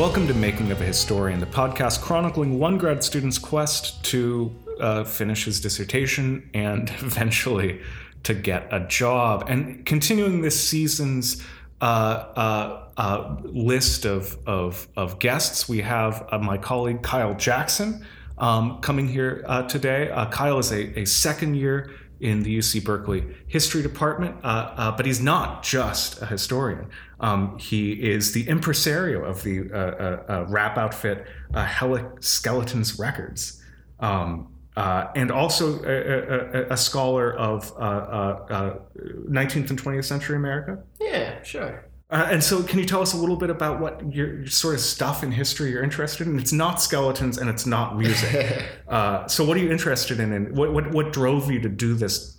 Welcome to Making of a Historian, the podcast chronicling one grad student's quest to uh, finish his dissertation and eventually to get a job. And continuing this season's uh, uh, uh list of, of, of, guests, we have uh, my colleague Kyle Jackson um, coming here uh, today. Kyle is a, a second year in the UC Berkeley history department, uh, uh, but he's not just a historian. Um, he is the impresario of the uh, uh, uh rap outfit uh, Helic Skeletons Records, um, and also a, a, a scholar of 19th and 20th century America. Yeah, sure. Uh, and so, can you tell us a little bit about what your sort of stuff in history you're interested in? It's not skeletons and it's not music. uh, so, what are you interested in, and what, what what drove you to do this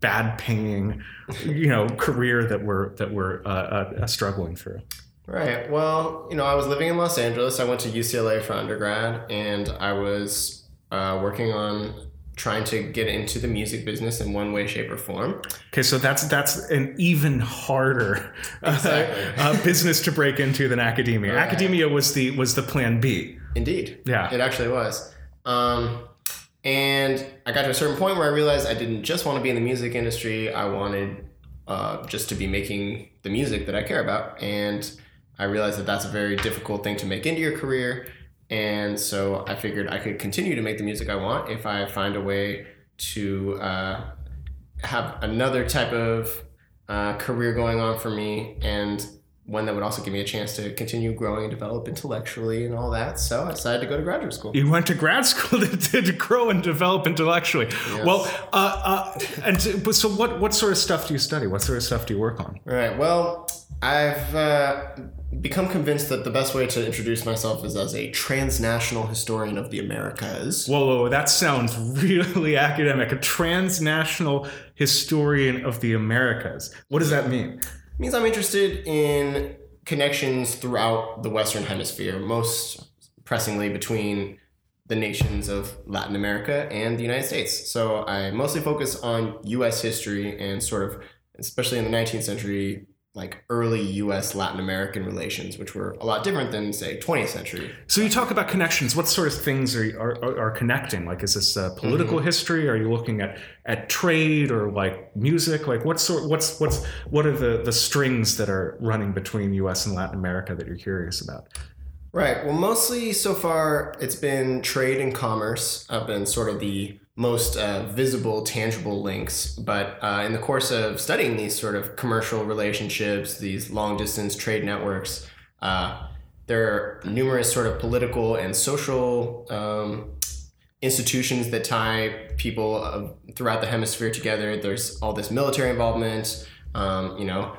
bad paying, you know, career that we're that we're uh, uh, struggling through? Right. Well, you know, I was living in Los Angeles. I went to UCLA for undergrad, and I was uh, working on trying to get into the music business in one way, shape, or form. Okay, so that's that's an even harder uh, exactly. uh, business to break into than academia. Right. Academia was the was the plan B. Indeed. Yeah, it actually was. Um, and I got to a certain point where I realized I didn't just want to be in the music industry. I wanted uh, just to be making the music that I care about, and I realized that that's a very difficult thing to make into your career and so I figured I could continue to make the music I want if I find a way to uh, have another type of uh, career going on for me and one that would also give me a chance to continue growing and develop intellectually and all that. So I decided to go to graduate school. You went to grad school to, to grow and develop intellectually. Yes. Well, uh, uh, and to, so what what sort of stuff do you study? What sort of stuff do you work on? Right. Well, I've uh, become convinced that the best way to introduce myself is as a transnational historian of the Americas. Whoa, whoa, that sounds really academic. A transnational historian of the Americas. What does that mean? It means I'm interested in connections throughout the Western Hemisphere, most pressingly between the nations of Latin America and the United States. So I mostly focus on US history and sort of, especially in the 19th century, like early U.S. Latin American relations, which were a lot different than say 20th century. So you talk about connections. What sort of things are are, are connecting? Like, is this uh, political mm-hmm. history? Are you looking at at trade or like music? Like, what sort? What's what's what are the the strings that are running between U.S. and Latin America that you're curious about? Right. Well, mostly so far it's been trade and commerce I've been sort of the most uh, visible, tangible links. But uh, in the course of studying these sort of commercial relationships, these long distance trade networks, uh, there are numerous sort of political and social um, institutions that tie people throughout the hemisphere together. There's all this military involvement. Um, you know,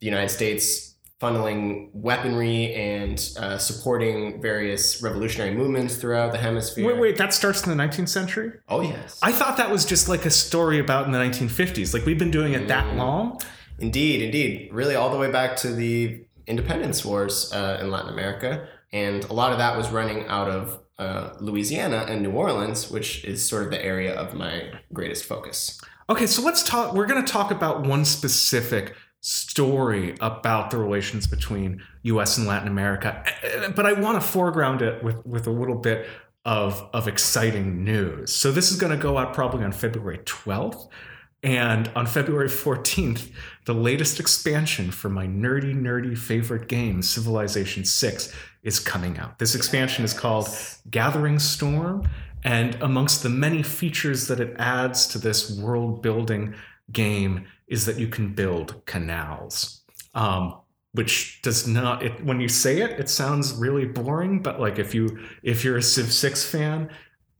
the United States funneling weaponry and uh, supporting various revolutionary movements throughout the hemisphere. Wait, wait, that starts in the 19th century? Oh, yes. I thought that was just like a story about in the 1950s. Like we've been doing it that mm. long? Indeed, indeed. Really, all the way back to the independence wars uh, in Latin America. And a lot of that was running out of uh, Louisiana and New Orleans, which is sort of the area of my greatest focus. Okay, so let's talk. We're going to talk about one specific story about the relations between US and Latin America. But I want to foreground it with, with a little bit of, of exciting news. So this is going to go out probably on February 12th. And on February 14th, the latest expansion for my nerdy, nerdy favorite game, Civilization 6, is coming out. This expansion is called Gathering Storm. And amongst the many features that it adds to this world building game is that you can build canals. Um, which does not it, when you say it it sounds really boring but like if you if you're a civ 6 fan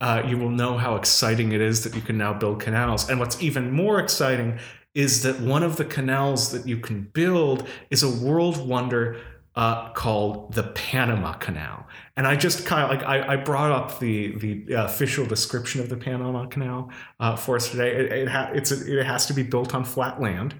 uh, you will know how exciting it is that you can now build canals and what's even more exciting is that one of the canals that you can build is a world wonder uh, called the Panama Canal. And I just kind of like I, I, brought up the the uh, official description of the Panama Canal uh, for us today. It, it, ha- it's a, it has to be built on flat land,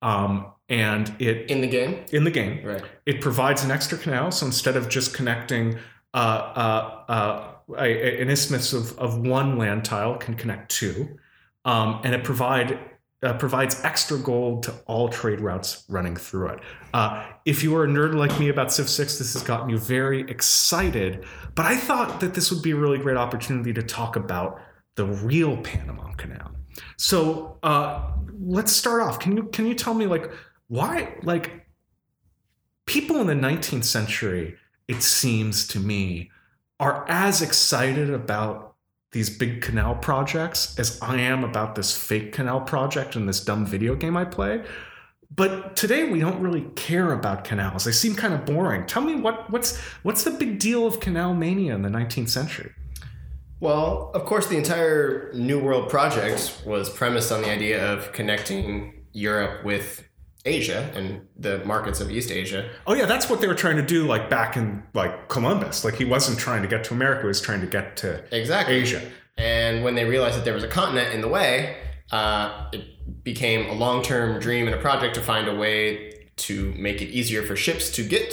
um, and it in the game in the game right. It provides an extra canal, so instead of just connecting uh, uh, uh, an isthmus of, of one land tile, can connect two, um, and it provide uh, provides extra gold to all trade routes running through it. Uh, if you are a nerd like me about Civ 6, this has gotten you very excited. But I thought that this would be a really great opportunity to talk about the real Panama Canal. So uh, let's start off. Can you can you tell me like why like people in the 19th century? It seems to me are as excited about these big canal projects as I am about this fake canal project and this dumb video game I play. But today we don't really care about canals. They seem kind of boring. Tell me what what's what's the big deal of canal mania in the 19th century? Well, of course, the entire New World project was premised on the idea of connecting Europe with Asia and the markets of East Asia. Oh yeah, that's what they were trying to do like back in like Columbus. Like he wasn't trying to get to America, he was trying to get to Exactly. Asia. And when they realized that there was a continent in the way, uh, it became a long term dream and a project to find a way to make it easier for ships to get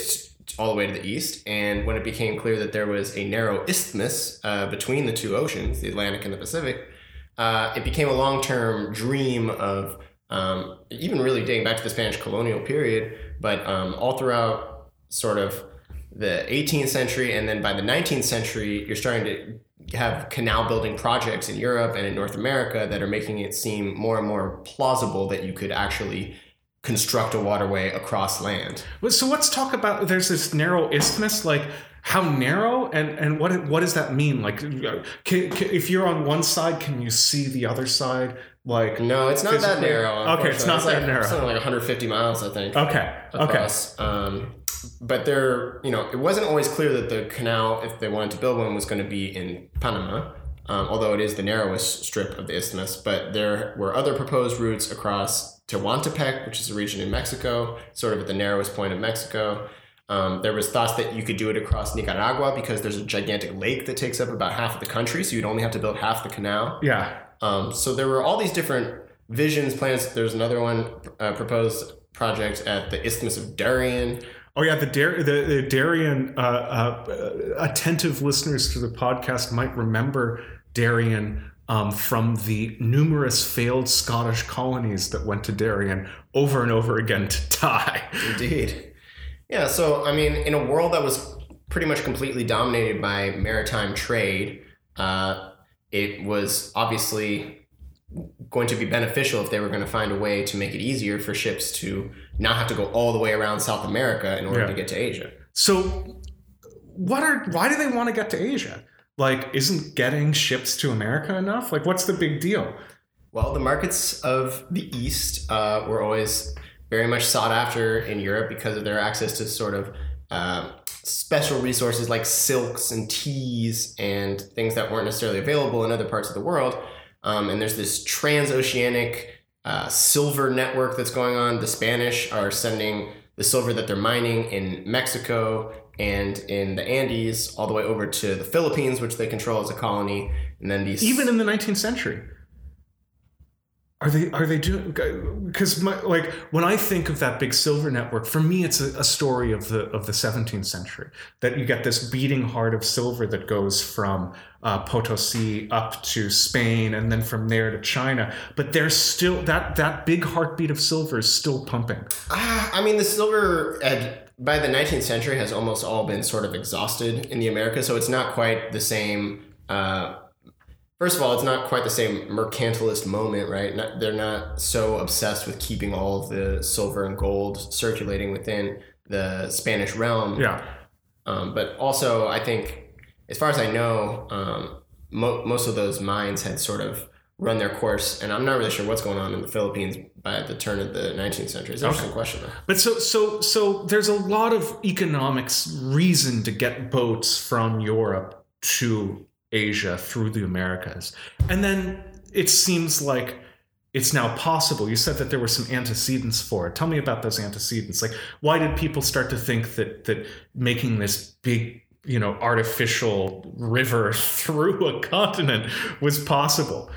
all the way to the east. And when it became clear that there was a narrow isthmus uh, between the two oceans, the Atlantic and the Pacific, uh, it became a long term dream of um, even really dating back to the Spanish colonial period, but um, all throughout sort of the 18th century and then by the 19th century, you're starting to have canal building projects in Europe and in North America that are making it seem more and more plausible that you could actually construct a waterway across land. So let's talk about there's this narrow isthmus like how narrow and and what what does that mean like can, can, if you're on one side can you see the other side like No, it's not that narrow. Okay, it's not unfortunately. that like, narrow. Something like 150 miles, I think. okay okay. Um, but there, you know, it wasn't always clear that the canal, if they wanted to build one, was going to be in Panama. Um, although it is the narrowest strip of the isthmus, but there were other proposed routes across Tehuantepec, which is a region in Mexico, sort of at the narrowest point of Mexico. Um, there was thoughts that you could do it across Nicaragua because there's a gigantic lake that takes up about half of the country, so you'd only have to build half the canal. yeah Um, so there were all these different visions, plans. There's another one uh, proposed project at the Isthmus of Darien. Oh yeah, the Dar- the, the Darien uh, uh, attentive listeners to the podcast might remember Darien um, from the numerous failed Scottish colonies that went to Darien over and over again to die. Indeed. Yeah, so I mean, in a world that was pretty much completely dominated by maritime trade, uh, it was obviously going to be beneficial if they were going to find a way to make it easier for ships to not have to go all the way around South America in order Yeah. to get to Asia. So, what are why do they want to get to Asia? Like, isn't getting ships to America enough? Like, what's the big deal? Well, the markets of the East uh, were always very much sought after in Europe because of their access to sort of uh, special resources like silks and teas and things that weren't necessarily available in other parts of the world. Um, and there's this transoceanic uh, silver network that's going on. The Spanish are sending the silver that they're mining in Mexico and in the Andes all the way over to the Philippines, which they control as a colony. And then these Even in the 19th century, are they are they doing? Because like when I think of that big silver network, for me it's a, a story of the of the 17th century. That you get this beating heart of silver that goes from uh, Potosi up to Spain, and then from there to China. But there's still that that big heartbeat of silver is still pumping. Ah, I mean, the silver by the 19th century has almost all been sort of exhausted in the Americas, so it's not quite the same. Uh, first of all, it's not quite the same mercantilist moment, right? Not, they're not so obsessed with keeping all of the silver and gold circulating within the Spanish realm. Yeah. Um, but also, I think, as far as I know, um, mo- most of those mines had sort of run their course, and I'm not really sure what's going on in the Philippines by the turn of the 19th century. It's an interesting question, though. But so so so there's a lot of economics reason to get boats from Europe to Asia through the Americas. And then it seems like it's now possible. You said that there were some antecedents for it. Tell me about those antecedents. Like why did people start to think that that making this big you know artificial river through a continent was possible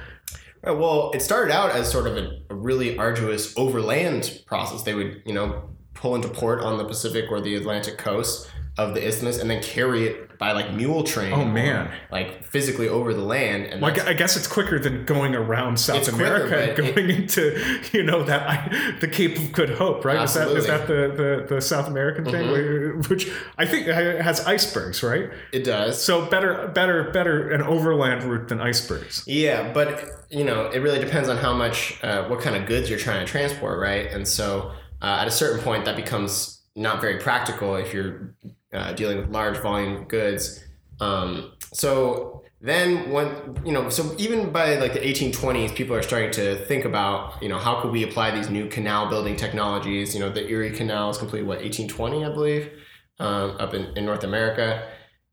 Right, well, it started out as sort of a, a really arduous overland process. They would, you know, pull into port on the Pacific or the Atlantic coast, of the isthmus and then carry it by like mule train. Oh, or, man. like physically over the land. And Like I guess it's quicker than going around South It's quicker, America and but it- going into you know that I, the Cape of Good Hope, right? Is that is that the, the the South American thing, Mm-hmm. Which I think has icebergs, right? it does. So better better better an overland route than icebergs. Yeah, but you know, it really depends on how much, uh, what kind of goods you're trying to transport, right? And so, uh, at a certain point, that becomes not very practical if you're uh, dealing with large volume goods. Um, so then, when you know, so even by like the 1820s, people are starting to think about, you know, how could we apply these new canal building technologies? You know, the Erie Canal is completed what 1820, I believe, um, up in, in North America.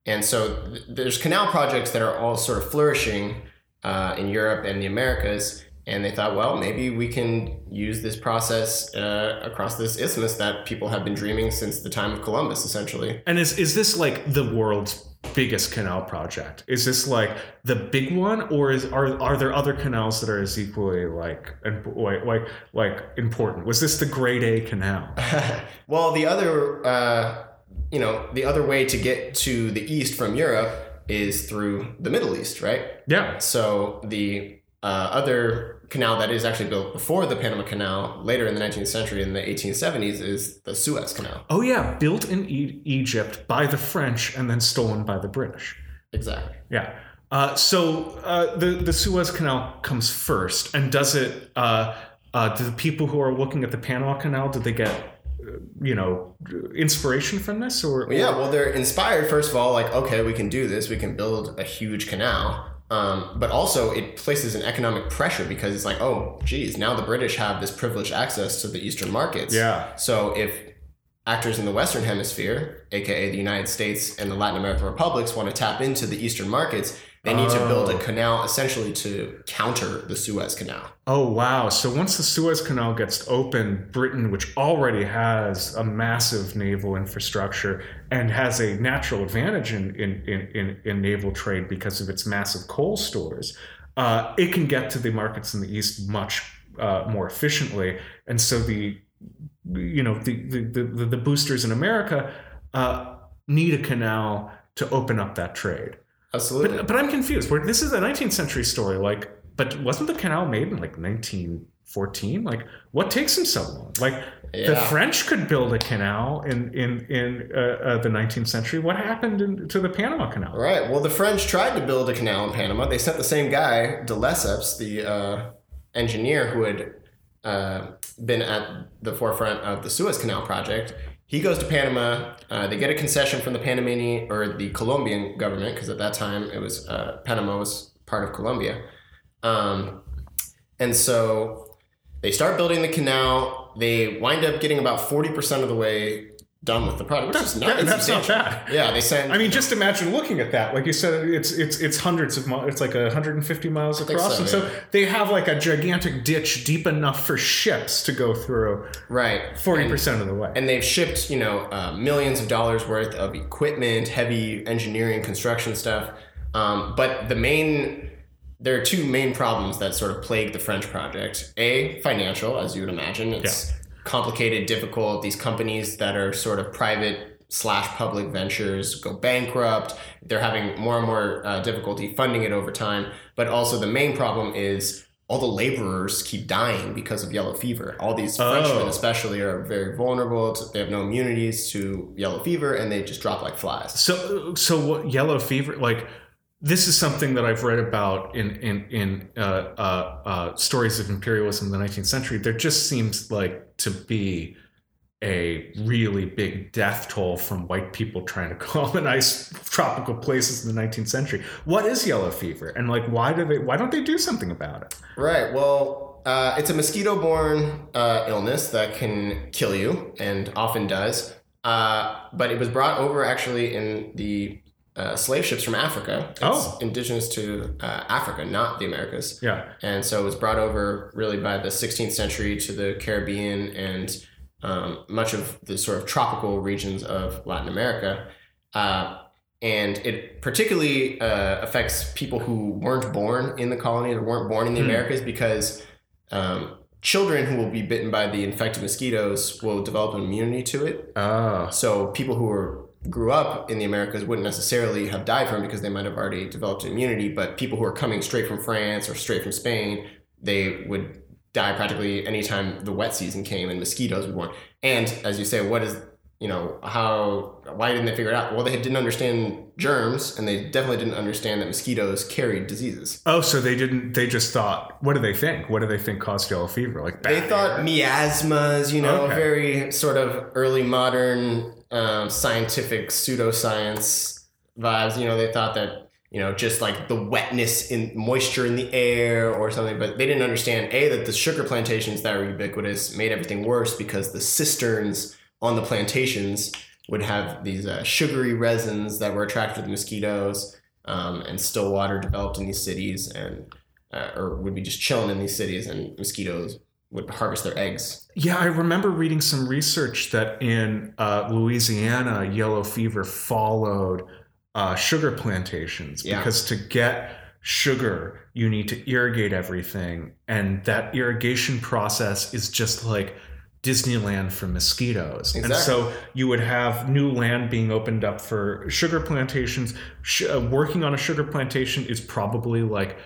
And so th- there's canal projects that are all sort of flourishing uh, in Europe and the Americas. And they thought, well, maybe we can use this process uh, across this isthmus that people have been dreaming since the time of Columbus, essentially. And is is this like the world's biggest canal project? Is this like the big one, or is are are there other canals that are as equally like and like like like important? Was this the Grade A Canal? well, the other, uh, you know, the other way to get to the east from Europe is through the Middle East, right? Yeah. So the uh, other canal that is actually built before the Panama Canal, later in the 19th century, in the 1870s, is the Suez Canal. Oh yeah, built in e- Egypt by the French and then stolen by the British. Exactly. Yeah. Uh, so uh, the the Suez Canal comes first, and does it? Uh, uh, do the people who are looking at the Panama Canal did they get, uh, you know, inspiration from this, or Well, yeah, well, they're inspired, first of all, like, okay, we can do this, we can build a huge canal. Um, but also, it places an economic pressure because it's like, oh, geez, now the British have this privileged access to the Eastern markets. Yeah. So if actors in the Western Hemisphere, aka the United States and the Latin American republics, want to tap into the Eastern markets, they need to build a Oh. canal essentially to counter the Suez Canal. Oh wow! So once the Suez Canal gets open, Britain, which already has a massive naval infrastructure and has a natural advantage in in in, in, in naval trade because of its massive coal stores, uh, it can get to the markets in the east much uh, more efficiently. And so the you know the the the, the boosters in America uh, need a canal to open up that trade. Absolutely. But, but I'm confused. Where this is a 19th century story, like, but wasn't the canal made in like 1914? Like, what takes them so long? Like, the French could build a canal in in in uh, uh, the 19th century. What happened in, to the Panama Canal? Right. Well, the French tried to build a canal in Panama. They sent the same guy, de Lesseps, the uh, engineer who had uh, been at the forefront of the Suez Canal project. He goes to Panama. Uh, they get a concession from the Panamanian or the Colombian government because at that time it was uh, Panama was part of Colombia, um, and so they start building the canal. They wind up getting about forty percent of the way done with the project, which is not Yeah, that's not bad. Yeah, they sent. I mean, just imagine looking at that. Like you said, it's it's it's hundreds of miles. It's like 150 miles across, so, and so they have like a gigantic ditch deep enough for ships to go through right forty percent of the way. and they've shipped you know uh, millions of dollars worth of equipment heavy engineering construction stuff um, but the main there are two main problems that sort of plague the french project a financial as you would imagine it's complicated difficult these companies that are sort of private slash public ventures go bankrupt they're having more and more uh, difficulty funding it over time but also the main problem is all the laborers keep dying because of yellow fever. All these Frenchmen, Oh. especially, are very vulnerable. To, they have no immunities to yellow fever, and they just drop like flies. So, so what yellow fever? Like, this is something that I've read about in in in uh, uh, uh, stories of imperialism in the 19th century. There just seems like to be a really big death toll from white people trying to colonize tropical places in the 19th century. What is yellow fever, and like, why do they? Why don't they do something about it? Right. Well, uh, it's a mosquito-borne uh, illness that can kill you, and often does. Uh, but it was brought over actually in the uh, slave ships from Africa. It's Oh. indigenous to uh, Africa, not the Americas. Yeah. and so it was brought over really by the 16th century to the Caribbean and um, much of the sort of tropical regions of Latin America. Uh, and it particularly uh, affects people who weren't born in the colony or weren't born in the Hmm. Americas because um, children who will be bitten by the infected mosquitoes will develop an immunity to it. Oh. So people who were grew up in the Americas wouldn't necessarily have died from because they might have already developed immunity. But people who are coming straight from France or straight from Spain, they would die practically anytime the wet season came and mosquitoes were born. And as you say, what is you know how why didn't they figure it out well they didn't understand germs and they definitely didn't understand that mosquitoes carried diseases Oh, so they didn't. They just thought. What do they think? What do they think caused yellow fever? Like they thought air? miasmas you know Okay. very sort of early modern um, scientific pseudoscience vibes you know they thought that you know just like the wetness in moisture in the air or something but they didn't understand a that the sugar plantations that were ubiquitous made everything worse because the cisterns on the plantations would have these uh, sugary resins that were attracted to the mosquitoes um, and still water developed in these cities and uh, or would be just chilling in these cities and mosquitoes would harvest their eggs Yeah, I remember reading some research that in uh, Louisiana, yellow fever followed uh, sugar plantations Yeah. because to get sugar, you need to irrigate everything, and that irrigation process is just like Disneyland for mosquitoes. And so you would have new land being opened up for sugar plantations. Sh- uh, working on a sugar plantation is probably like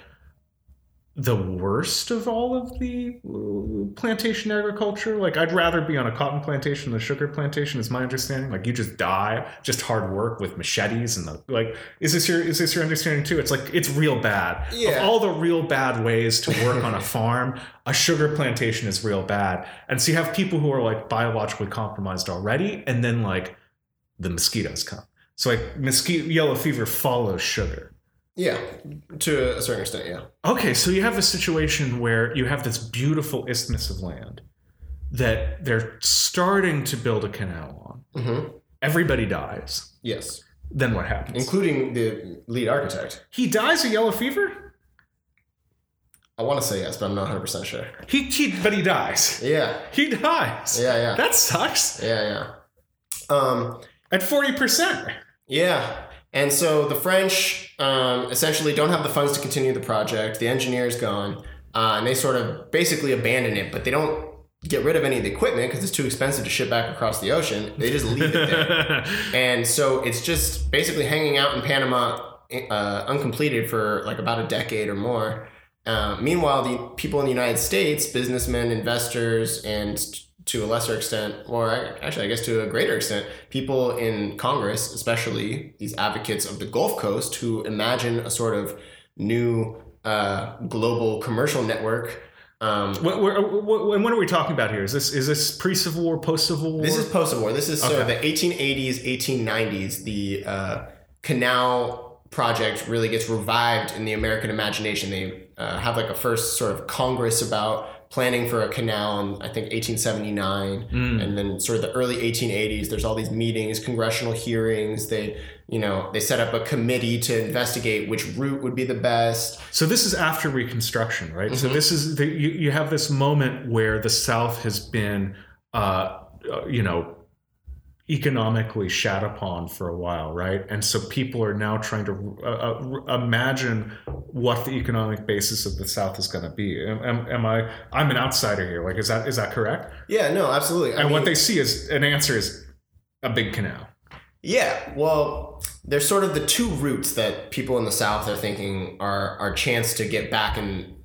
the worst of all of the uh, plantation agriculture. Like, I'd rather be on a cotton plantation than a sugar plantation, is my understanding. Like, you just die, just hard work with machetes and the like. Is this your is this your understanding too? It's like it's real bad. Yeah. Of all the real bad ways to work on a farm, a sugar plantation is real bad. And so you have people who are like biologically compromised already, and then like the mosquitoes come. So like mosquito yellow fever follows sugar. Yeah to a certain extent yeah Okay, so you have a situation where you have this beautiful isthmus of land that they're starting to build a canal on. hmm Everybody dies. yes Then what happens? including the lead architect he dies of yellow fever? i want to say yes but i'm not 100% sure He, he but he dies. yeah He dies. yeah yeah That sucks. yeah yeah um At 40%. Yeah. And so the French um, essentially don't have the funds to continue the project. The engineer's gone. Uh, and they sort of basically abandon it, but they don't get rid of any of the equipment because it's too expensive to ship back across the ocean. They just leave it there. and so it's just basically hanging out in Panama uh, uncompleted for like about a decade or more. Uh, meanwhile, the people in the United States, businessmen, investors, and to a lesser extent, or actually, I guess to a greater extent, people in Congress, especially these advocates of the Gulf Coast, who imagine a sort of new uh, global commercial network. Um, what, what, what, and what are we talking about here? Is this is this pre-civil war, post-civil war? This is post Civil War. This is sort of the 1880s, 1890s. The uh, canal project really gets revived in the American imagination. They uh, have like a first sort of congress about planning for a canal in I think 1879, Mm. and then sort of the early 1880s. There's all these meetings, congressional hearings. They you know they set up a committee to investigate which route would be the best. So this is after Reconstruction, right? So Mhm. this is the, you, you have this moment where the South has been, uh, uh, you know, economically shat upon for a while, right? And so people are now trying to uh, uh, imagine what the economic basis of the South is going to be. Am, am, am I? I'm an outsider here. Like, is that is that correct? Yeah, no, absolutely. I and what they see is an answer is a big canal. Yeah, well, there's sort of the two routes that people in the South are thinking are our chance to get back and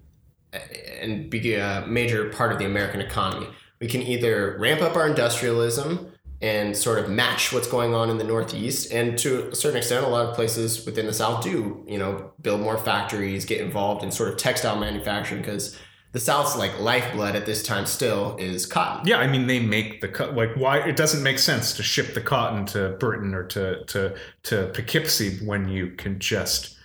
and be a major part of the American economy. We can either ramp up our industrialism and sort of match what's going on in the Northeast, and to a certain extent, a lot of places within the South do, you know, build more factories, get involved in sort of textile manufacturing because the South's like lifeblood at this time still is cotton. Yeah, I mean they make the cut. Like why it doesn't make sense to ship the cotton to Britain or to to to Poughkeepsie when you can just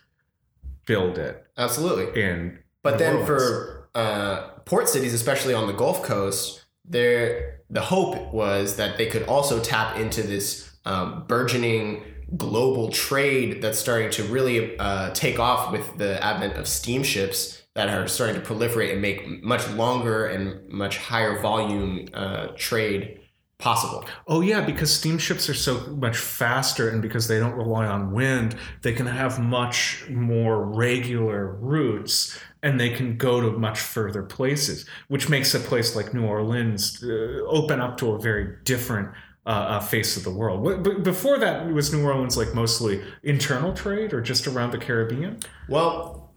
build it Absolutely. in. But then for uh, port cities, especially on the Gulf Coast, there the hope was that they could also tap into this um, burgeoning global trade that's starting to really uh, take off with the advent of steamships that are starting to proliferate and make much longer and much higher volume uh, trade possible. Oh yeah, because steamships are so much faster, and because they don't rely on wind, they can have much more regular routes, and they can go to much further places, which makes a place like New Orleans uh, open up to a very different uh, uh, face of the world. But before that, was New Orleans like mostly internal trade or just around the Caribbean? Well,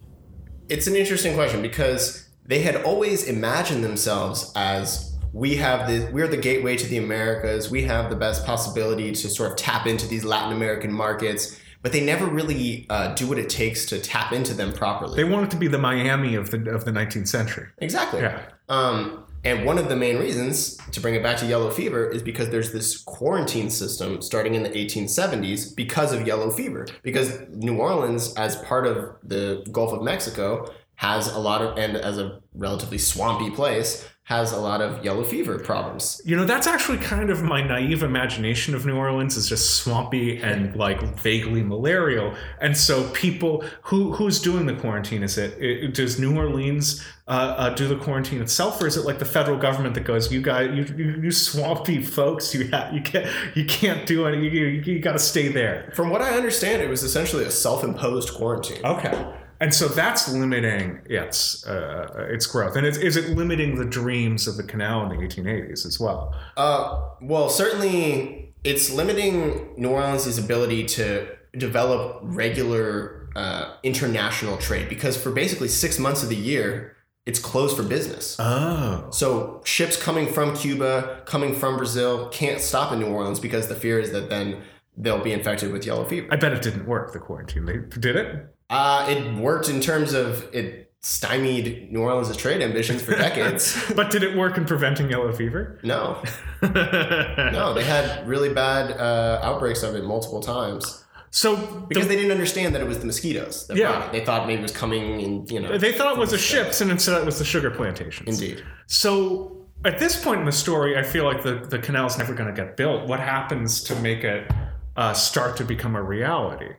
it's an interesting question because they had always imagined themselves as we have the we're the gateway to the Americas. We have the best possibility to sort of tap into these Latin American markets, but they never really uh, do what it takes to tap into them properly. They want it to be the Miami of the of the 19th century. exactly. Yeah. Um, and one of the main reasons to bring it back to yellow fever is because there's this quarantine system starting in the 1870s because of yellow fever. Because New Orleans, as part of the Gulf of Mexico, has a lot of, and as a relatively swampy place, has a lot of yellow fever problems. You know, that's actually kind of my naive imagination of New Orleans is just swampy and like vaguely malarial. And so people who who's doing the quarantine? Is it, it does New Orleans uh, uh, do the quarantine itself, or is it like the federal government that goes, you guys, you, you, you swampy folks, you ha- you can't you can't do any, you, you, you got to stay there. From what I understand, it was essentially a self-imposed quarantine. Okay. And so that's limiting its uh, its growth, and is, is it limiting the dreams of the canal in the 1880s as well? Uh, well, certainly it's limiting New Orleans' ability to develop regular uh, international trade because for basically six months of the year, it's closed for business. Oh, So ships coming from Cuba, coming from Brazil, can't stop in New Orleans because the fear is that then they'll be infected with yellow fever. I bet it didn't work. The quarantine, they did it. Uh, it worked in terms of it stymied New Orleans' trade ambitions for decades. but did it work in preventing yellow fever? no, no, they had really bad uh, outbreaks of it multiple times. So Because the- they didn't understand that it was the mosquitoes. That Yeah. They thought maybe it was coming in, you know. they thought it was the ships, and instead it was the sugar plantations. Indeed. So at this point in the story, I feel like the the canal is never going to get built. What happens to make it uh, start to become a reality?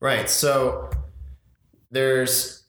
Right. So there's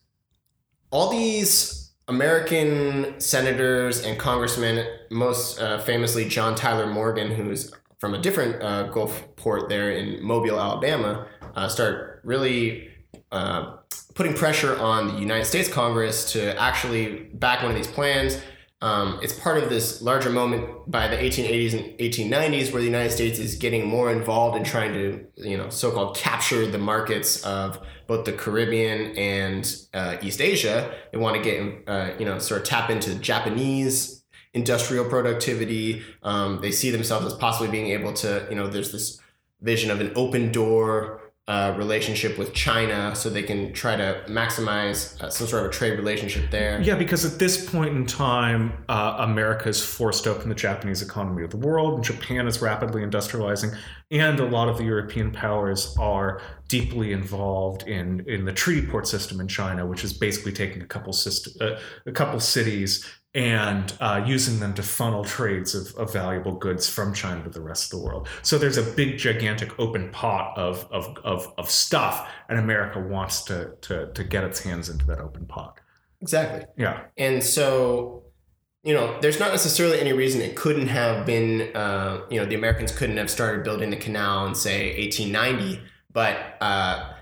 all these American senators and congressmen, most uh, famously John Tyler Morgan, who's from a different uh, Gulf port there in Mobile, Alabama, uh, start really uh, putting pressure on the United States Congress to actually back one of these plans. Um, it's part of this larger moment by the 1880s and 1890s where the United States is getting more involved in trying to, you know, so-called capture the markets of both the Caribbean and uh, East Asia. They want to get, uh, you know, sort of tap into Japanese industrial productivity. Um, they see themselves as possibly being able to, you know, there's this vision of an open door uh, relationship with China, so they can try to maximize uh, some sort of a trade relationship there. Yeah, because at this point in time, uh, America is forced open the Japanese economy of the world, and Japan is rapidly industrializing, and a lot of the European powers are deeply involved in in the treaty port system in China, which is basically taking a couple system, uh, a couple cities and uh, using them to funnel trades of, of valuable goods from China to the rest of the world. So there's a big, gigantic open pot of of, of, of stuff, and America wants to, to to get its hands into that open pot. Exactly. Yeah. And so, you know, there's not necessarily any reason it couldn't have been, uh, you know, the Americans couldn't have started building the canal in, say, 1890, but uh,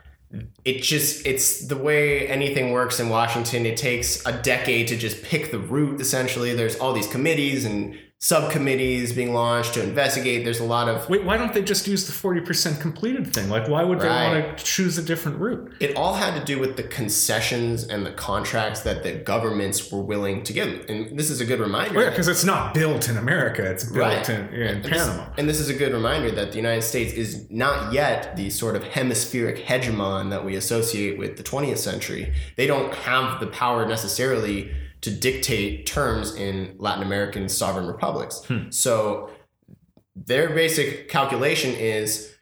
it just, it's the way anything works in Washington. It takes a decade to just pick the route, essentially. There's all these committees and subcommittees being launched to investigate. There's a lot of Wait, why don't they just use the 40% completed thing? Like, why would they want to choose a different route? it all had to do with the concessions and the contracts that the governments were willing to give. And this is a good reminder. Yeah, because it's not built in America, it's built Right. in, in And this- Panama. and this is a good reminder that the United States is not yet the sort of hemispheric hegemon that we associate with the 20th century. They don't have the power necessarily to dictate terms in Latin American sovereign republics. So their basic calculation is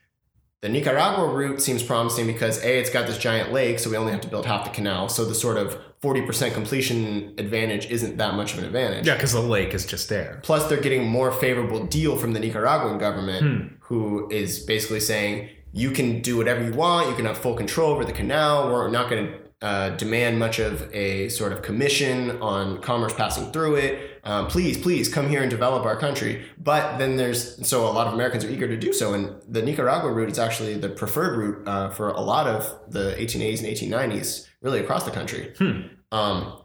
the Nicaragua route seems promising because A, it's got this giant lake, so we only have to build half the canal. So the sort of 40% completion advantage isn't that much of an advantage. Yeah, because the lake is just there. Plus, they're getting more favorable deal from the Nicaraguan government, Hmm. who is basically saying you can do whatever you want. You can have full control over the canal. We're not going to uh, demand much of a sort of commission on commerce passing through it. Um, please, please come here and develop our country. But then there's so a lot of Americans are eager to do so, and the Nicaragua route is actually the preferred route uh, for a lot of the 1880s and 1890s, really across the country. Hmm. Um,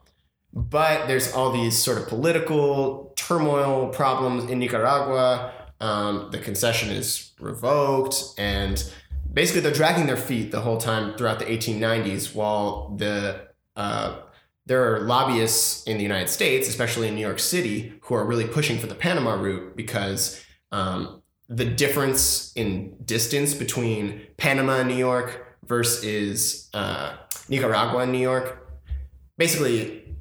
but there's all these sort of political turmoil problems in Nicaragua. um, the concession is revoked, and basically they're dragging their feet the whole time throughout the 1890s while the uh, there are lobbyists in the United States, especially in New York City, who are really pushing for the Panama route because um, the difference in distance between Panama and New York versus uh, Nicaragua and New York, basically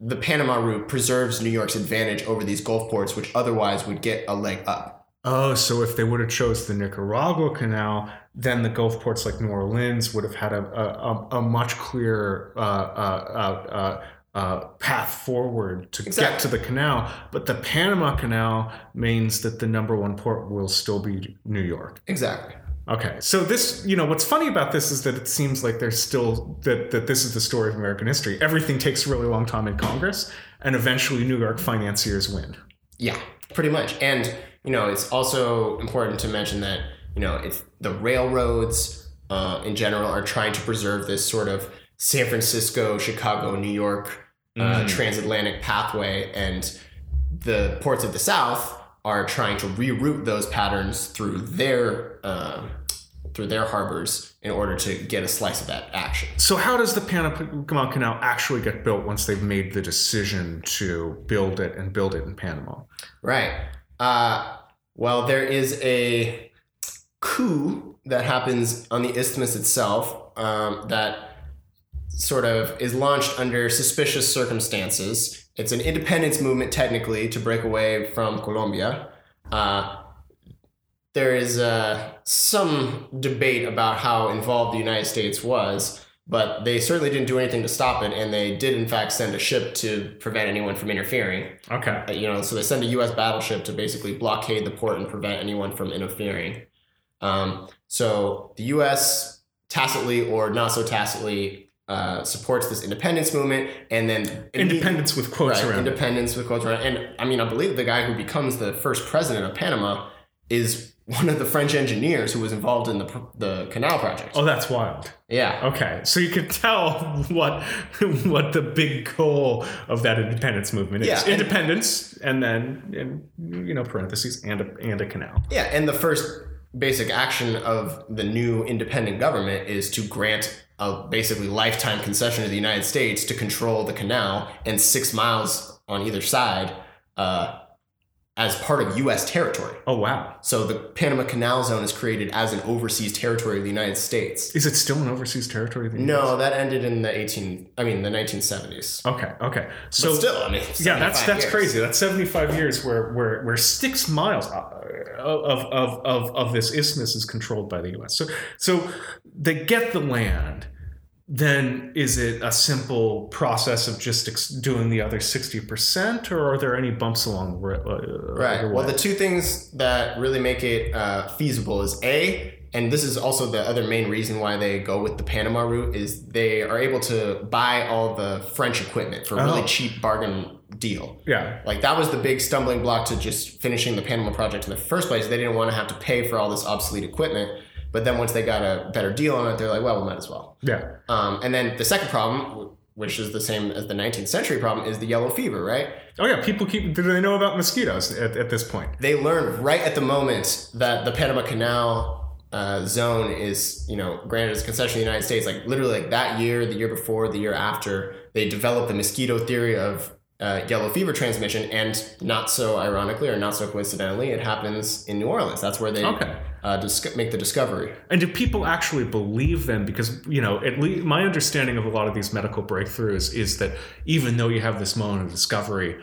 the Panama route preserves New York's advantage over these Gulf ports, which otherwise would get a leg up. Oh, so if they would have chose the Nicaragua Canal, then the Gulf ports like New Orleans would have had a a, a much clearer uh, uh, uh, uh, path forward to Exactly. get to the canal. But the Panama Canal means that the number one port will still be New York. Exactly. Okay, so this, you know, what's funny about this is that it seems like there's still that that this is the story of American history. Everything takes a really long time in Congress, and eventually New York financiers win. Yeah, pretty much. And you know, it's also important to mention that you know, it's the railroads uh, in general are trying to preserve this sort of San Francisco, Chicago, New York uh, Mm. transatlantic pathway, and the ports of the South are trying to reroute those patterns through their uh, through their harbors in order to get a slice of that action. So how does the Panama Canal actually get built once they've made the decision to build it and build it in Panama? Right. Uh, well, there is a coup that happens on the isthmus itself um, that sort of is launched under suspicious circumstances. It's an independence movement, technically, to break away from Colombia. Uh, there is uh, some debate about how involved the United States was, but they certainly didn't do anything to stop it, and they did, in fact, send a ship to prevent anyone from interfering. Okay. Uh, you know, so they send a U.S. battleship to basically blockade the port and prevent anyone from interfering. Um, so the U.S. tacitly or not so tacitly uh, supports this independence movement, and then Independence with quotes right, around independence with quotes around. And I mean, I believe the guy who becomes the first president of Panama is one of the French engineers who was involved in the the canal project. Oh, that's wild. Yeah, Okay, so you can tell what what the big goal of that independence movement is. Yeah, independence, and then you know parentheses and a, and a canal. Yeah, and the first basic action of the new independent government is to grant a basically lifetime concession to the United States to control the canal and six miles on either side uh, as part of U.S. territory. Oh wow, So the Panama Canal Zone is created as an overseas territory of the United States. is it still an overseas territory? No, that ended in the 18, I mean the 1970s. Okay, okay. So but still, I mean, yeah, that's that's years. crazy. That's seventy five years where where where six miles uh, of of of of this isthmus is controlled by the U.S. So so they get the land. Then is it a simple process of just ex- doing the other sixty percent, or are there any bumps along the ri- uh, Right. Well, the two things that really make it uh, feasible is A, and this is also the other main reason why they go with the Panama route, is they are able to buy all the French equipment for a really Oh. cheap bargain deal. yeah, Like that was the big stumbling block to just finishing the Panama project in the first place. They didn't want to have to pay for all this obsolete equipment. But then once they got a better deal on it, they're like, well, we might as well. yeah. Um, and then the second problem, which is the same as the 19th century problem, is the yellow fever, right? Oh yeah, people keep. Do they know about mosquitoes at, at this point? they learn right at the moment that the Panama Canal uh, zone is, you know, granted as a concession to the United States. Like literally, like that year, the year before, the year after, they developed the mosquito theory of uh, yellow fever transmission, and not so ironically or not so coincidentally, it happens in New Orleans. That's where they Okay. Uh, dis- make the discovery. And do people actually believe them? Because you know, at least my understanding of a lot of these medical breakthroughs is that even though you have this moment of discovery,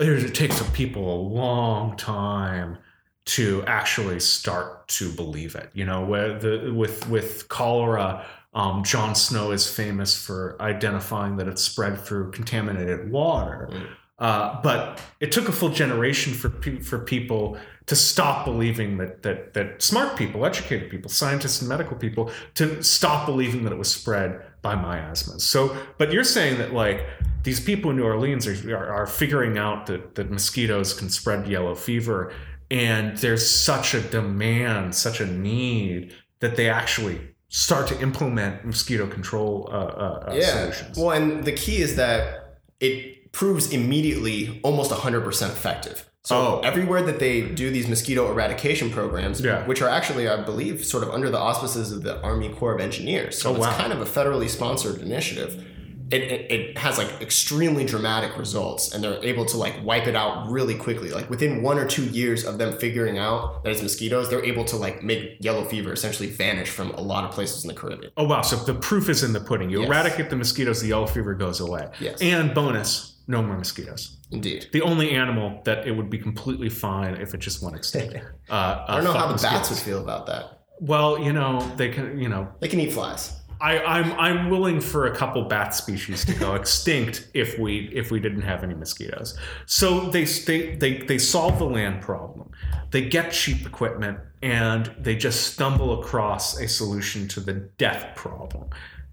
it takes people a long time to actually start to believe it. You know, where the with with cholera, um, John Snow is famous for identifying that it's spread through contaminated water. Mm. Uh, but it took a full generation for pe- for people to stop believing that that that smart people, educated people, scientists and medical people to stop believing that it was spread by miasmas. So, but you're saying that like these people in New Orleans are are, are figuring out that that mosquitoes can spread yellow fever, and there's such a demand, such a need that they actually start to implement mosquito control uh, uh, uh, yeah. solutions. Well, and the key is that it proves immediately almost 100% effective. So Oh. everywhere that they do these mosquito eradication programs, Yeah. which are actually, I believe, sort of under the auspices of the Army Corps of Engineers. So Oh, it's kind of a federally sponsored initiative. It, it, it has like extremely dramatic results and they're able to like wipe it out really quickly. Like within one or two years of them figuring out that it's mosquitoes, they're able to like make yellow fever essentially vanish from a lot of places in the Caribbean. Oh wow! So the proof is in the pudding. You Yes. eradicate the mosquitoes, the yellow fever goes away. Yes. And bonus, no more mosquitoes. Indeed. The only animal that it would be completely fine if it just went extinct. Uh, I don't know how the bats would feel about that. Well, you know, they can. You know, They can eat flies. I, I'm I'm willing for a couple bat species to go extinct if we if we didn't have any mosquitoes. So they they they they solve the land problem. They get cheap equipment and they just stumble across a solution to the death problem.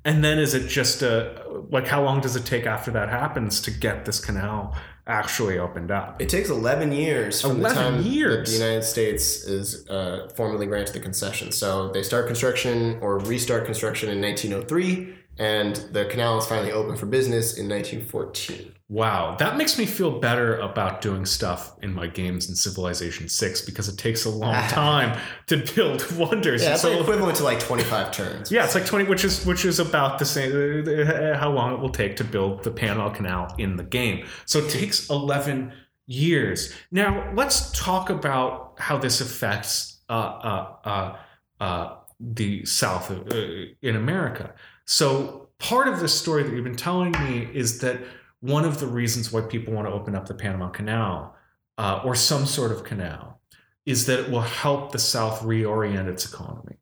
And then is it just a like how long does it take after that happens to get this canal actually opened up? It takes 11 years from 11 the time years? the United States is uh, formally granted the concession. So they start construction or restart construction in 1903, and the canal is finally open for business in 1914. Wow, that makes me feel better about doing stuff in my games in Civilization 6 because it takes a long time to build wonders. Yeah, it's So- like equivalent to like 25 turns. yeah, it's like 20 which is which is about the same uh, how long it will take to build the Panama Canal in the game. So it takes 11 years. Now, let's talk about how this affects uh, uh, uh, uh, the South of, uh, in America. So part of the story that you've been telling me is that one of the reasons why people want to open up the Panama Canal uh, or some sort of canal is that it will help the South reorient its economy.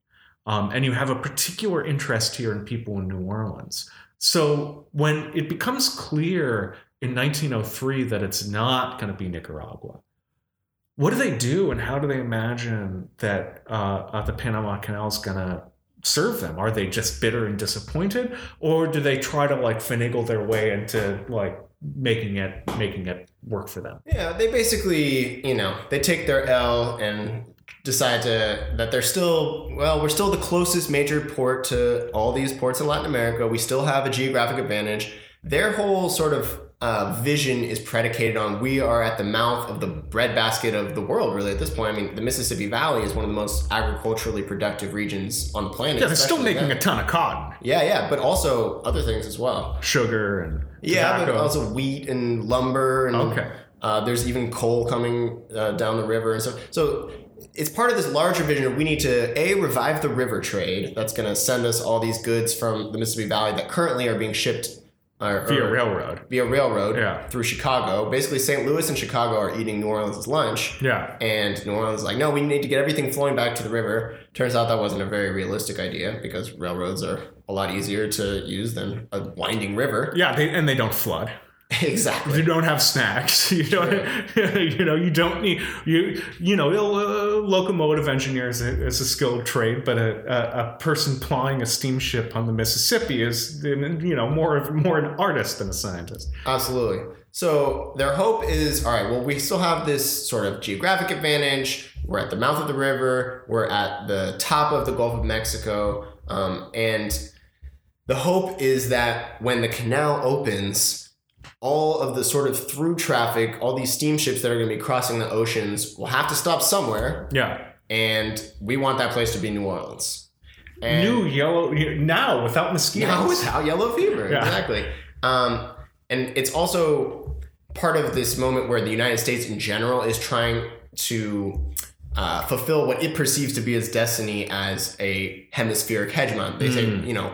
Um, and you have a particular interest here in people in New Orleans. So when it becomes clear in 1903 that it's not going to be Nicaragua, what do they do and how do they imagine that uh, uh, the Panama Canal is going to serve them? Are they just bitter and disappointed, or do they try to like finagle their way into like making it making it work for them? Yeah, they basically, you know, they take their L and decide to that they're still well, we're still the closest major port to all these ports in Latin America. We still have a geographic advantage. Their whole sort of uh, vision is predicated on we are at the mouth of the breadbasket of the world. Really, at this point, I mean, the Mississippi Valley is one of the most agriculturally productive regions on the planet. Yeah, they're still making a ton of cotton, yeah, yeah, but also other things as well. sugar, and Yeah, but also wheat and lumber and Okay. uh, there's even coal coming uh, down the river and stuff. So it's part of this larger vision of we need to a revive the river trade that's going to send us all these goods from the Mississippi Valley that currently are being shipped uh, via or- railroad. via railroad Yeah. through Chicago. Basically, St. Louis and Chicago are eating New Orleans' lunch. Yeah. And New Orleans is like, no, we need to get everything flowing back to the river. Turns out that wasn't a very realistic idea because railroads are a lot easier to use than a winding river. Yeah, they, and they don't flood. exactly. You don't have snacks. You don't. You know. You don't need. You. You know. Uh, locomotive engineer is a, is a skilled trade, but a, a, a person plying a steamship on the Mississippi is, you know, more of more an artist than a scientist. Absolutely. So their hope is all right, well, we still have this sort of geographic advantage. We're at the mouth of the river, we're at the top of the Gulf of Mexico. Um, and the hope is that when the canal opens, all of the sort of through traffic, all these steamships that are going to be crossing the oceans will have to stop somewhere. Yeah. And we want that place to be New Orleans. And New yellow now without mosquitoes. now without yellow fever, Yeah. exactly. Um, and it's also part of this moment where the United States in general is trying to uh, fulfill what it perceives to be its destiny as a hemispheric hegemon. They say, Mm. you know,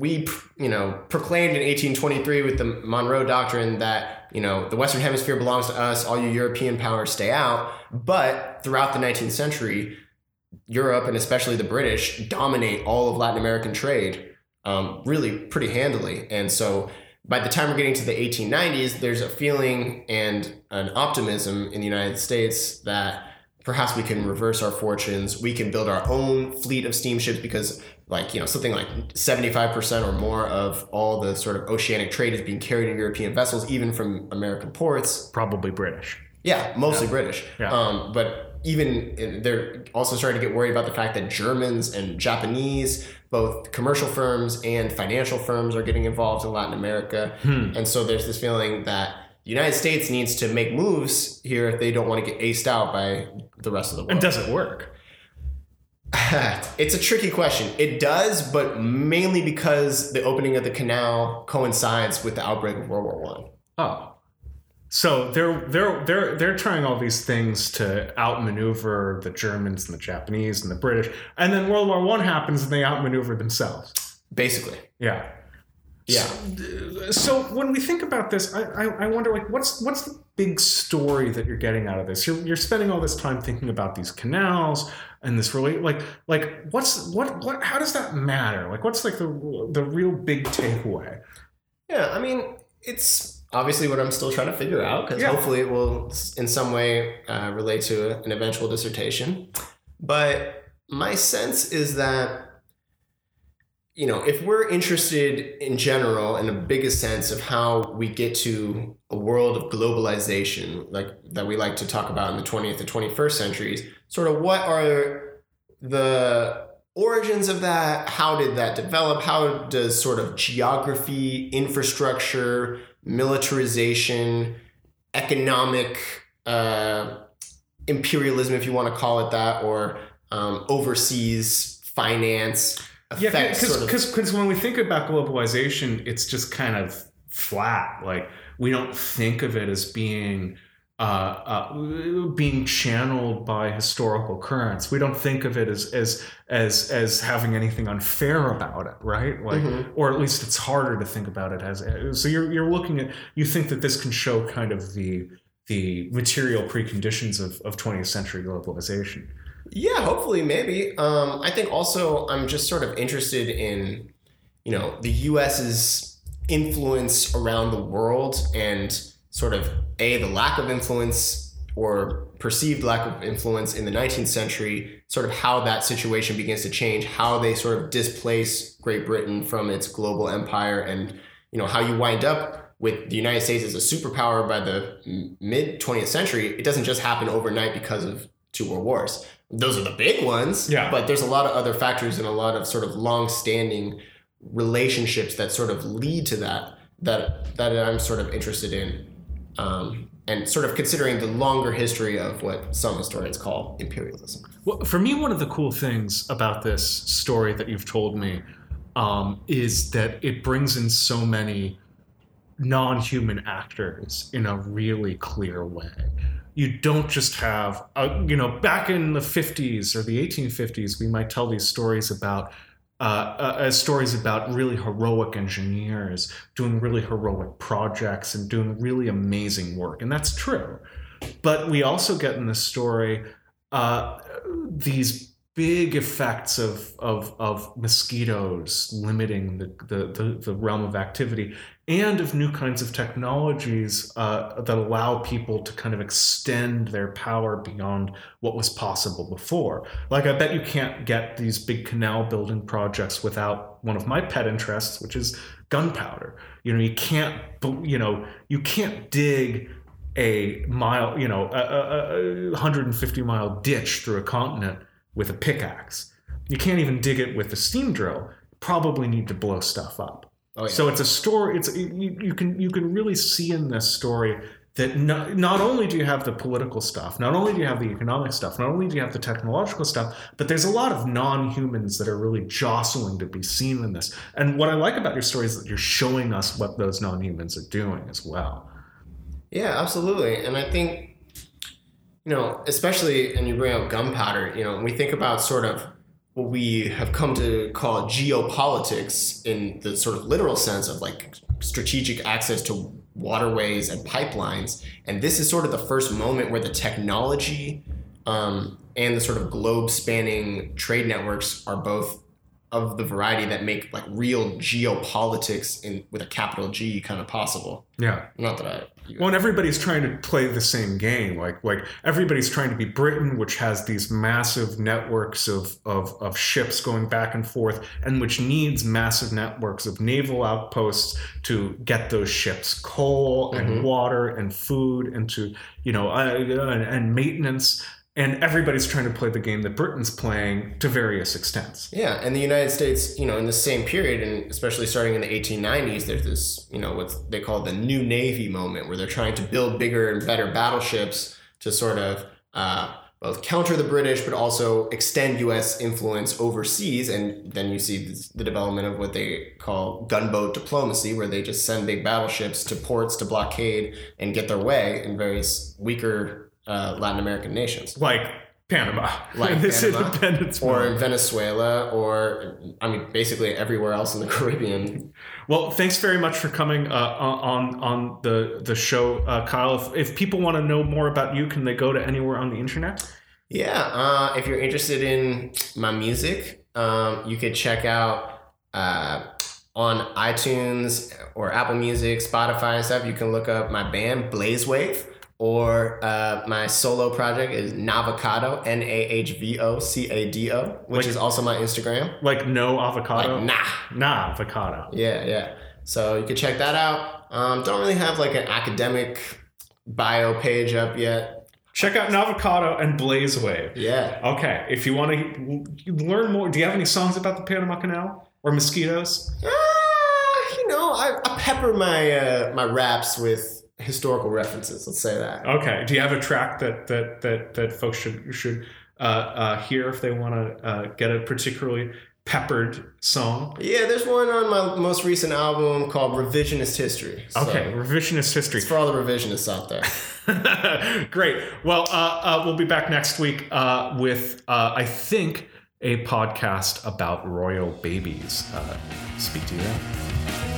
we, you know, proclaimed in 1823 with the Monroe Doctrine that, you know, the Western Hemisphere belongs to us, all you European powers stay out. But throughout the 19th century, Europe and especially the British dominate all of Latin American trade um, really pretty handily. And so by the time we're getting to the 1890s, there's a feeling and an optimism in the United States that perhaps we can reverse our fortunes. We can build our own fleet of steamships because, like, you know, something like 75% or more of all the sort of oceanic trade is being carried in European vessels, even from American ports. Probably British. Yeah, mostly British. Yeah. Um, but even they're also starting to get worried about the fact that Germans and Japanese, both commercial firms and financial firms, are getting involved in Latin America. Hmm. And so there's this feeling that the United States needs to make moves here if they don't want to get aced out by the rest of the world. And does it work? it's a tricky question. It does, but mainly because the opening of the canal coincides with the outbreak of World War One. Oh. So they're they're they're they're trying all these things to outmaneuver the Germans and the Japanese and the British, and then World War One happens and they outmaneuver themselves. Basically, Yeah. Yeah. So, so when we think about this, I, I, I wonder like what's what's the big story that you're getting out of this? You're, you're spending all this time thinking about these canals and this really like like what's what what how does that matter? Like what's like the the real big takeaway? Yeah, I mean, it's obviously what I'm still trying to figure out because Yeah. hopefully it will in some way uh, relate to an eventual dissertation. But my sense is that, you know, if we're interested in general, in the biggest sense of how we get to a world of globalization, like that we like to talk about in the 20th and 21st centuries, sort of what are the origins of that? How did that develop? How does sort of geography, infrastructure, militarization, economic uh, imperialism, if you want to call it that, or um, overseas finance Yeah, affect sort of because when we think about globalization, it's just kind of flat. Like we don't think of it as being uh, uh, being channeled by historical currents. We don't think of it as as as as having anything unfair about it, right? Like, Mhm. or at least it's harder to think about it as. So you're you're looking at you think that this can show kind of the the material preconditions of, of 20th century globalization. Yeah, hopefully, maybe. Um, I think also I'm just sort of interested in, you know, the U.S.'s influence around the world and sort of a the lack of influence or perceived lack of influence in the 19th century. Sort of how that situation begins to change, how they sort of displace Great Britain from its global empire, and you know how you wind up with the United States as a superpower by the mid 20th century. It doesn't just happen overnight because of two world wars those are the big ones. Yeah. But there's a lot of other factors and a lot of sort of long-standing relationships that sort of lead to that that that I'm sort of interested in, um, and sort of considering the longer history of what some historians call imperialism. Well, for me, one of the cool things about this story that you've told me um, is that it brings in so many non-human actors in a really clear way. You don't just have, uh, you know, back in the 50s or the 1850s, we might tell these stories about uh, uh, as stories about really heroic engineers doing really heroic projects and doing really amazing work, and that's true. But we also get in this story uh, these big effects of, of, of mosquitoes limiting the, the, the, the realm of activity and of new kinds of technologies uh, that allow people to kind of extend their power beyond what was possible before. Like, I bet you can't get these big canal building projects without one of my pet interests, which is gunpowder. You know, you can't, you know, you can't dig a mile, you know, a, a, a 150 mile ditch through a continent with a pickaxe. You can't even dig it with a steam drill. Probably need to blow stuff up. Oh yeah. So it's a story. It's you, you can you can really see in this story that not, not only do you have the political stuff, not only do you have the economic stuff, not only do you have the technological stuff, but there's a lot of non-humans that are really jostling to be seen in this. And what I like about your story is that you're showing us what those non-humans are doing as well. Yeah, absolutely. And I think, you know, especially, and you bring up gunpowder, you know, when we think about sort of what we have come to call geopolitics in the sort of literal sense of like strategic access to waterways and pipelines. And this is sort of the first moment where the technology um, and the sort of globe spanning trade networks are both of the variety that make like real geopolitics in with a capital G kind of possible. Yeah. Not that I Well, and everybody's trying to play the same game. Like, like everybody's trying to be Britain, which has these massive networks of, of, of ships going back and forth, and which needs massive networks of naval outposts to get those ships coal and Mhm. water and food and to you know uh, and, and maintenance. And everybody's trying to play the game that Britain's playing to various extents. Yeah, and the United States, you know, in the same period, and especially starting in the 1890s, there's this, you know, what they call the New Navy moment, where they're trying to build bigger and better battleships to sort of uh, both counter the British, but also extend U.S. influence overseas. And then you see the development of what they call gunboat diplomacy, where they just send big battleships to ports to blockade and get their way in various weaker uh, Latin American nations. Like Panama, Like this Panama, independence Or in Venezuela, or I mean, basically everywhere else in the Caribbean. Well, thanks very much for coming uh, on on the the show, uh, Kyle. If, if people want to know more about you, can they go to anywhere on the internet? Yeah, uh, if you're interested in my music, um, you could check out uh, on iTunes or Apple Music, Spotify, and stuff. You can look up my band Blaze Wave, or uh, my solo project is Nahvocado, N A H V O C A D O, which Like- is also my Instagram. Like no avocado, Like, nah. nah avocado. Yeah, yeah. So you can check that out. Um, don't really have like an academic bio page up yet. Check out Nahvocado and Blaze Wave. Yeah. Okay, if you want to learn more, do you have any songs about the Panama Canal or mosquitoes? Ah, you know, I, I pepper my uh, my raps with historical references. Let's say that. Okay, do you have a track that that that that folks should should uh, uh, hear if they want to uh, get a particularly peppered song? Yeah, there's one on my most recent album called Revisionist History. So Okay, revisionist history. It's for all the revisionists out there. Great. Well, uh, uh, we'll be back next week uh, with, uh, I think, a podcast about royal babies. Uh, speak to you then.